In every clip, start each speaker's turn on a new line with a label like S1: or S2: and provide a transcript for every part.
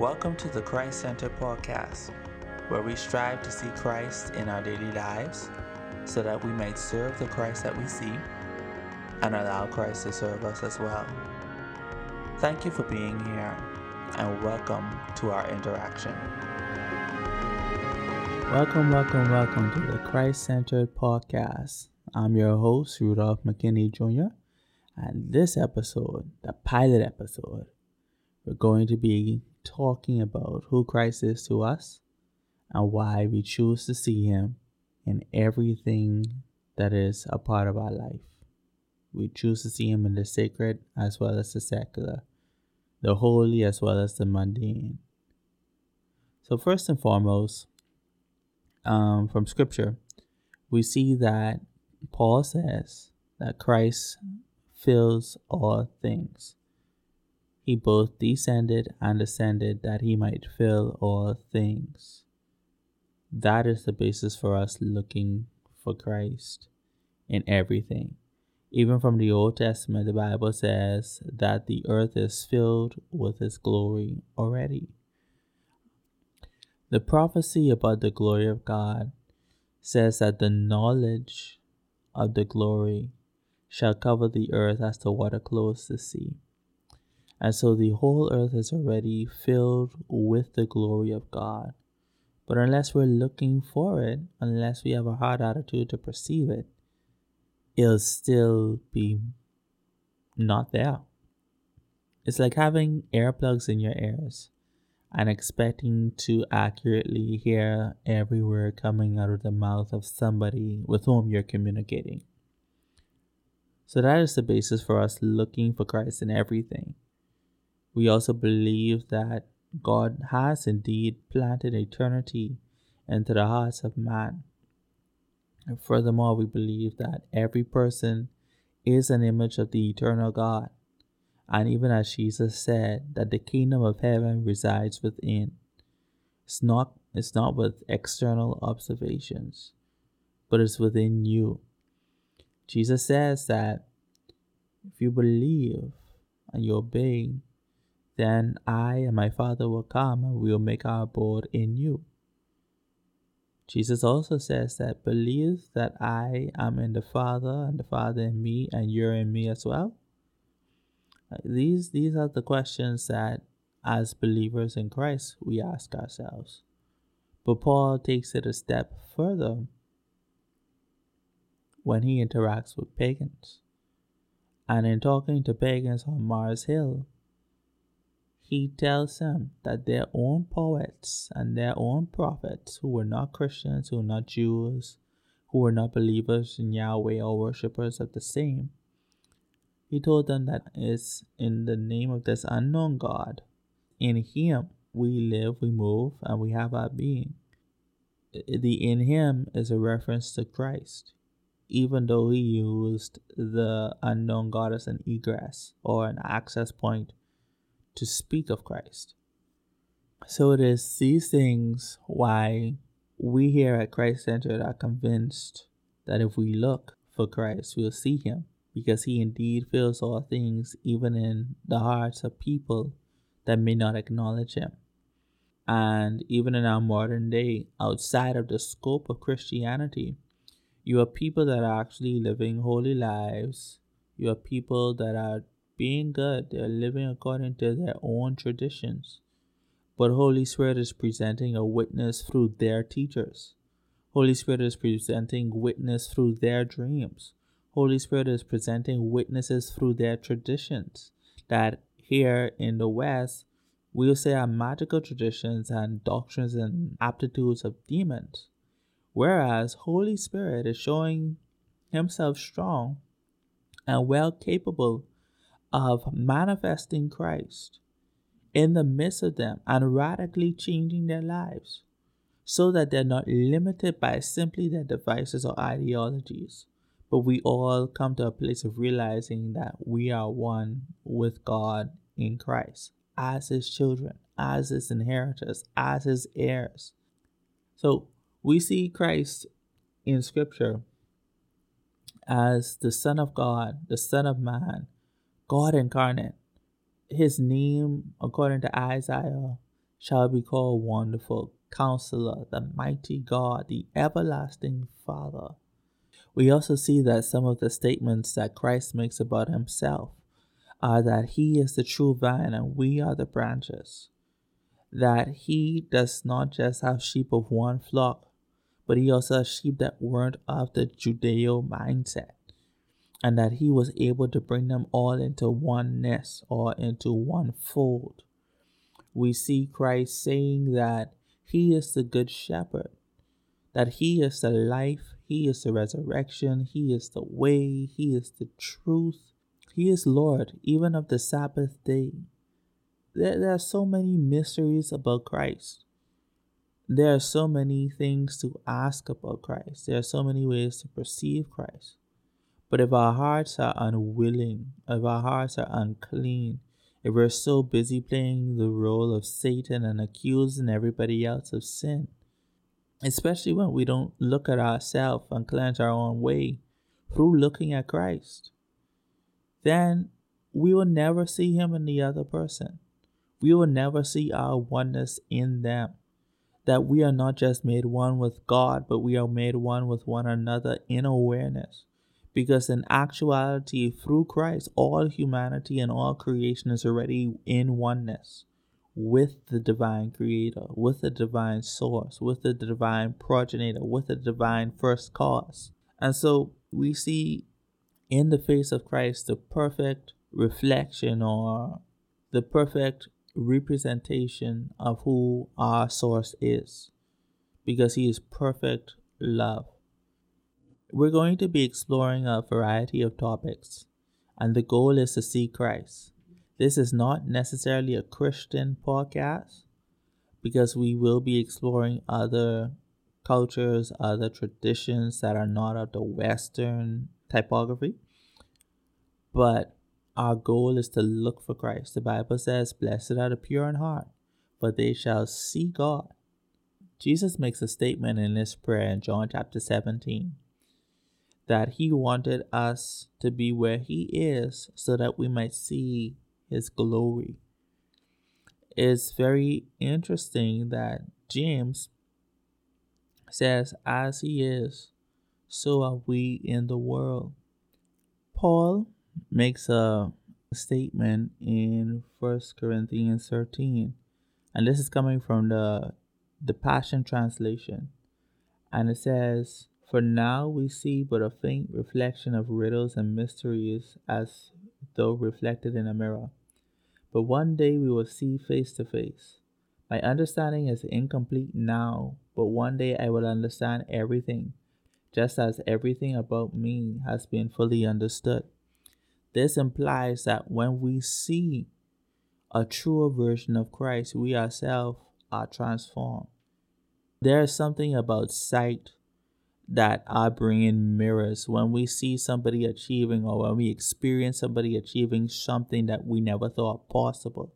S1: Welcome to the Christ Center podcast, where we strive to see Christ in our daily lives so that we might serve the Christ that we see and allow Christ to serve us as well. Thank you for being here and welcome to our interaction. Welcome, welcome, welcome to the Christ Centered Podcast. I'm your host, Rudolph McKinney Jr. And this episode, the pilot episode, we're going to be talking about who Christ is to us and why we choose to see Him in everything that is a part of our life. We choose to see Him in the sacred as well as the secular, the holy as well as the mundane. So, first and foremost, um, from Scripture, we see that Paul says that Christ fills all things. He both descended and ascended that he might fill all things. That is the basis for us looking for Christ in everything. Even from the Old Testament, the Bible says that the earth is filled with His glory already. The prophecy about the glory of God says that the knowledge of the glory shall cover the earth as the water clothes the sea. And so the whole earth is already filled with the glory of God. But unless we're looking for it, unless we have a hard attitude to perceive it, it'll still be not there. It's like having earplugs in your ears and expecting to accurately hear every word coming out of the mouth of somebody with whom you're communicating. So that is the basis for us looking for Christ in everything. We also believe that God has indeed planted eternity into the hearts of man. And furthermore, we believe that every person is an image of the eternal God. And even as Jesus said, that the kingdom of heaven resides within. It's not, it's not with external observations, but it's within you. Jesus says that if you believe and you obey, then I and my Father will come and we will make our abode in you. Jesus also says that believe that I am in the Father and the Father in me and you're in me as well. These these are the questions that as believers in Christ we ask ourselves. But Paul takes it a step further when he interacts with pagans. And in talking to pagans on Mars Hill, he tells them that their own poets and their own prophets, who were not Christians, who were not Jews, who were not believers in Yahweh or worshippers of the same, he told them that it's in the name of this unknown God. In Him we live, we move, and we have our being. The in Him is a reference to Christ, even though He used the unknown God as an egress or an access point to speak of Christ. So it is these things why we here at Christ Centered are convinced that if we look for Christ, we'll see him because he indeed fills all things, even in the hearts of people that may not acknowledge him. And even in our modern day, outside of the scope of Christianity, you have people that are actually living holy lives. You have people that are being good, they're living according to their own traditions. But Holy Spirit is presenting a witness through their teachers. Holy Spirit is presenting witness through their dreams. Holy Spirit is presenting witnesses through their traditions. That here in the West, we'll say are magical traditions and doctrines and aptitudes of demons. Whereas Holy Spirit is showing himself strong and well capable of manifesting Christ in the midst of them and radically changing their lives so that they're not limited by simply their devices or ideologies. But we all come to a place of realizing that we are one with God in Christ as His children, as His inheritors, as His heirs. So we see Christ in Scripture as the Son of God, the Son of Man, God incarnate. His name, according to Isaiah, shall be called Wonderful, Counselor, the Mighty God, the Everlasting Father. We also see that some of the statements that Christ makes about himself are that he is the true vine and we are the branches. That he does not just have sheep of one flock, but he also has sheep that weren't of the Judeo mindset. And that he was able to bring them all into oneness or into one fold. We see Christ saying that he is the good shepherd, that he is the life, he is the resurrection, he is the way, he is the truth, he is Lord, even of the Sabbath day. There, there are so many mysteries about Christ. There are so many things to ask about Christ. There are so many ways to perceive Christ. But if our hearts are unwilling, if our hearts are unclean, if we're so busy playing the role of Satan and accusing everybody else of sin, especially when we don't look at ourselves and cleanse our own way through looking at Christ, then we will never see him in the other person. We will never see our oneness in them. That we are not just made one with God, but we are made one with one another in awareness. Because in actuality, through Christ, all humanity and all creation is already in oneness with the divine creator, with the divine source, with the divine progenitor, with the divine first cause. And so we see in the face of Christ the perfect reflection or the perfect representation of who our source is because he is perfect love. We're going to be exploring a variety of topics, and the goal is to see Christ. This is not necessarily a Christian podcast because we will be exploring other cultures, other traditions that are not of the Western typography. But our goal is to look for Christ. The Bible says, Blessed are the pure in heart, for they shall see God. Jesus makes a statement in this prayer in John chapter 17 that he wanted us to be where he is so that we might see his glory. It's very interesting that James says, As he is, so are we in the world. Paul makes a statement in First Corinthians 13, and this is coming from the the Passion Translation, and it says, "For now we see but a faint reflection of riddles and mysteries, as though reflected in a mirror. But one day we will see face to face. My understanding is incomplete now, but one day I will understand everything, just as everything about me has been fully understood." This implies that when we see a truer version of Christ, we ourselves are transformed. There is something about sight that our brain mirrors when we see somebody achieving or when we experience somebody achieving something that we never thought possible.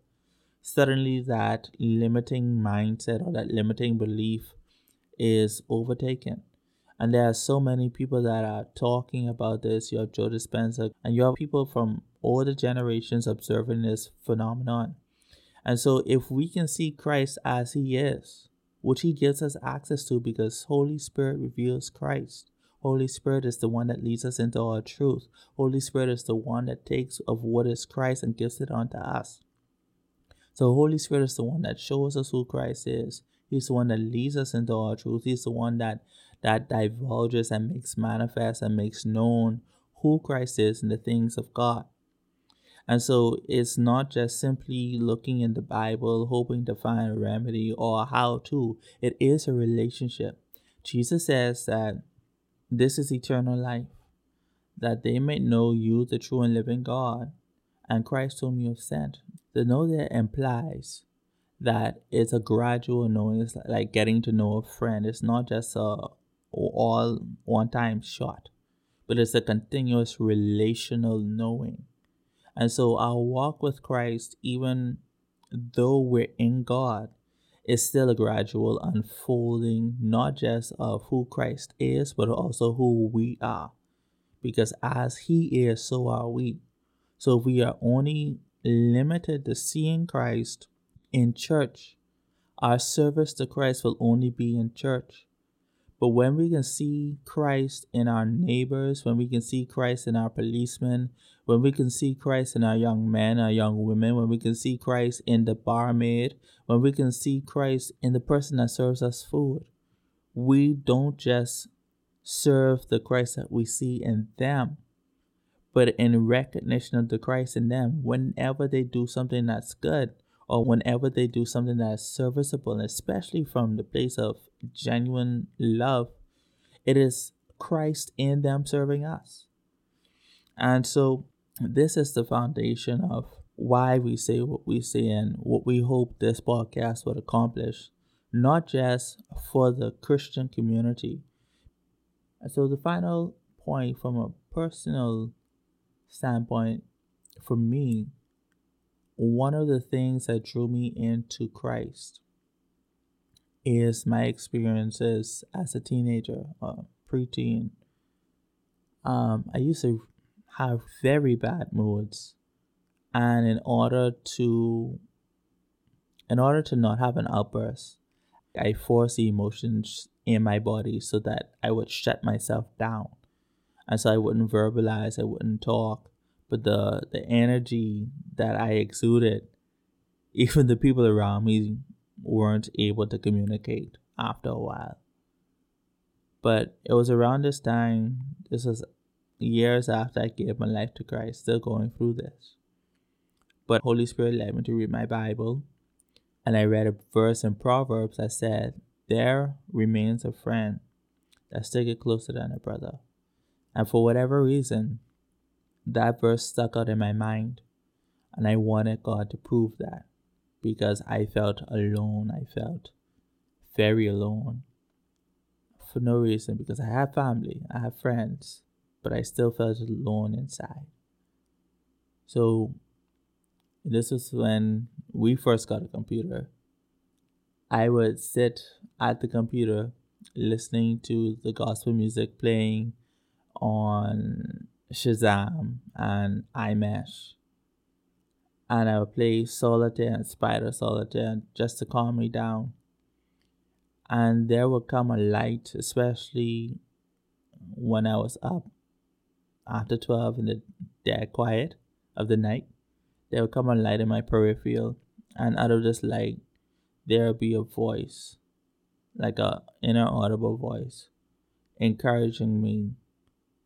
S1: Suddenly, that limiting mindset or that limiting belief is overtaken. And there are so many people that are talking about this. You have Joe Dispenza, and you have people from all the generations observing this phenomenon. And so, if we can see Christ as He is, which He gives us access to because Holy Spirit reveals Christ. Holy Spirit is the one that leads us into all truth. Holy Spirit is the one that takes of what is Christ and gives it unto us. So Holy Spirit is the one that shows us who Christ is. He's the one that leads us into all truth. He's the one that that divulges and makes manifest and makes known who Christ is and the things of God. And so it's not just simply looking in the Bible, hoping to find a remedy or how to. It is a relationship. Jesus says that this is eternal life, that they may know you, the true and living God, and Christ whom you have sent. The know there implies that it's a gradual knowing. It's like getting to know a friend. It's not just a all one time shot, but it's a continuous relational knowing. And so our walk with Christ, even though we're in God, is still a gradual unfolding, not just of who Christ is, but also who we are. Because as He is, so are we. So if we are only limited to seeing Christ in church our service to Christ will only be in church. But when we can see Christ in our neighbors, when we can see Christ in our policemen, when we can see Christ in our young men, our young women, when we can see Christ in the barmaid, when we can see Christ in the person that serves us food, we don't just serve the Christ that we see in them, but in recognition of the Christ in them, whenever they do something that's good, or whenever they do something that's serviceable, and especially from the place of genuine love, it is Christ in them serving us. And so, this is the foundation of why we say what we say and what we hope this podcast would accomplish, not just for the Christian community. And so, the final point from a personal standpoint for me one of the things that drew me into Christ is my experiences as a teenager, uh, preteen. Um, I used to have very bad moods, and in order to, in order to not have an outburst, I forced the emotions in my body so that I would shut myself down, and so I wouldn't verbalize, I wouldn't talk, but the the energy that I exuded, even the people around me weren't able to communicate after a while. But it was around this time, this was years after I gave my life to Christ, still going through this. But Holy Spirit led me to read my Bible, and I read a verse in Proverbs that said, There remains a friend that sticketh closer than a brother. And for whatever reason, that verse stuck out in my mind. And I wanted God to prove that because I felt alone. I felt very alone for no reason because I have family, I have friends, but I still felt alone inside. So, this was when we first got a computer. I would sit at the computer listening to the gospel music playing on Shazam and iMesh. And I would play Solitaire and Spider Solitaire just to calm me down. And there would come a light, especially when I was up after 12 in the dead quiet of the night. There would come a light in my peripheral, and out of this light, there would be a voice, like a inner audible voice, encouraging me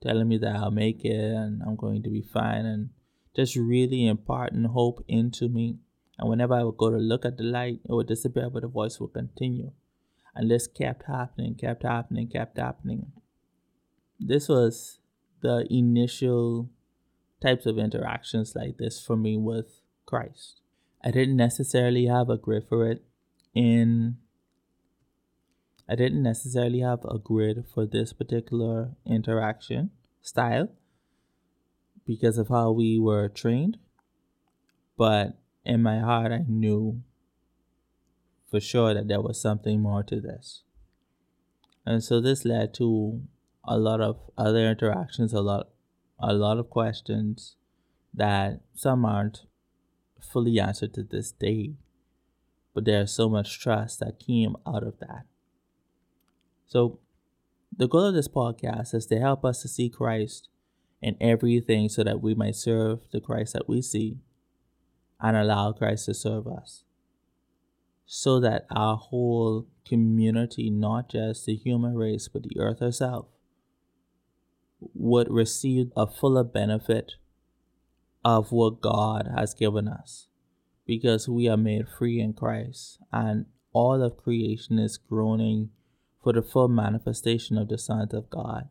S1: telling me that I'll make it and I'm going to be fine and just really imparting hope into me. And whenever I would go to look at the light, it would disappear, but the voice would continue. And this kept happening, kept happening, kept happening. This was the initial types of interactions like this for me with Christ. I didn't necessarily have a grip for it in I didn't necessarily have a grid for this particular interaction style because of how we were trained. But in my heart, I knew for sure that there was something more to this. And so this led to a lot of other interactions, a lot a lot of questions that some aren't fully answered to this day. But there's so much trust that came out of that. So, the goal of this podcast is to help us to see Christ in everything so that we might serve the Christ that we see and allow Christ to serve us. So that our whole community, not just the human race, but the earth herself, would receive a fuller benefit of what God has given us because we are made free in Christ and all of creation is groaning for the full manifestation of the sons of God.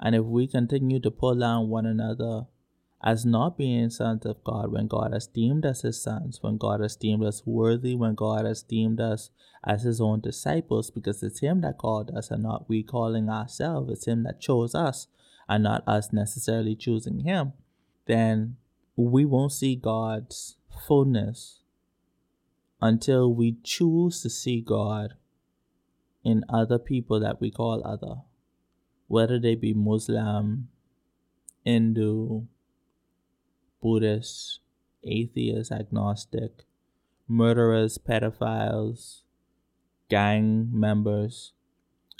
S1: And if we continue to pull down one another as not being sons of God, when God has deemed us his sons, when God has deemed us worthy, when God has deemed us as his own disciples, because it's him that called us and not we calling ourselves, it's him that chose us and not us necessarily choosing him, then we won't see God's fullness until we choose to see God in other people that we call other, whether they be Muslim, Hindu, Buddhist, atheist, agnostic, murderers, pedophiles, gang members,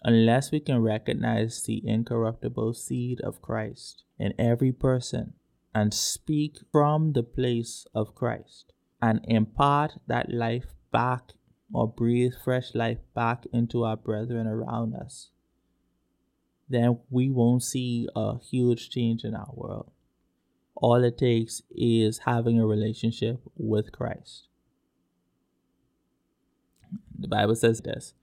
S1: unless we can recognize the incorruptible seed of Christ in every person and speak from the place of Christ and impart that life back or breathe fresh life back into our brethren around us, then we won't see a huge change in our world. All it takes is having a relationship with Christ. The Bible says this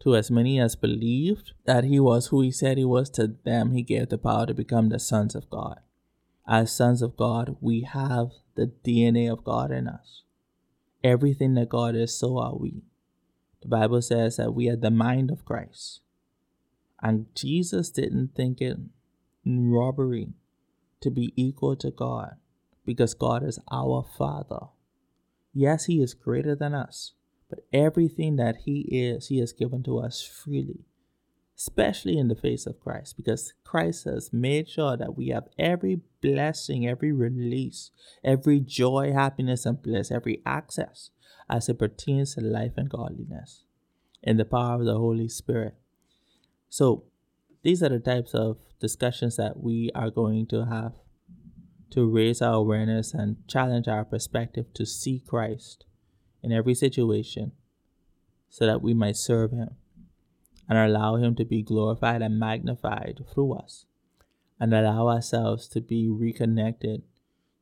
S1: To as many as believed that he was who he said he was, to them he gave the power to become the sons of God. As sons of God, we have the DNA of God in us. Everything that God is, so are we. The Bible says that we have the mind of Christ. And Jesus didn't think it robbery to be equal to God because God is our Father. Yes, He is greater than us, but everything that He is, He has given to us freely, especially in the face of Christ, because Christ has made sure that we have every blessing, every release, every joy, happiness, and bliss, every access as it pertains to life and godliness in the power of the Holy Spirit. So, these are the types of discussions that we are going to have to raise our awareness and challenge our perspective to see Christ in every situation so that we might serve Him and allow Him to be glorified and magnified through us and allow ourselves to be reconnected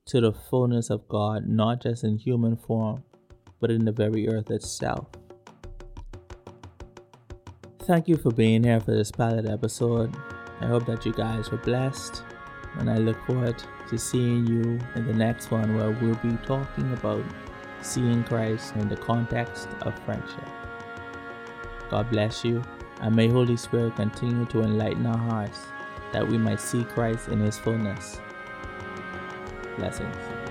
S1: to the fullness of God, not just in human form, but in the very earth itself. Thank you for being here for this pilot episode. I hope that you guys were blessed, and I look forward to seeing you in the next one where we'll be talking about seeing Christ in the context of friendship. God bless you, and may Holy Spirit continue to enlighten our hearts that we might see Christ in his fullness. Blessings.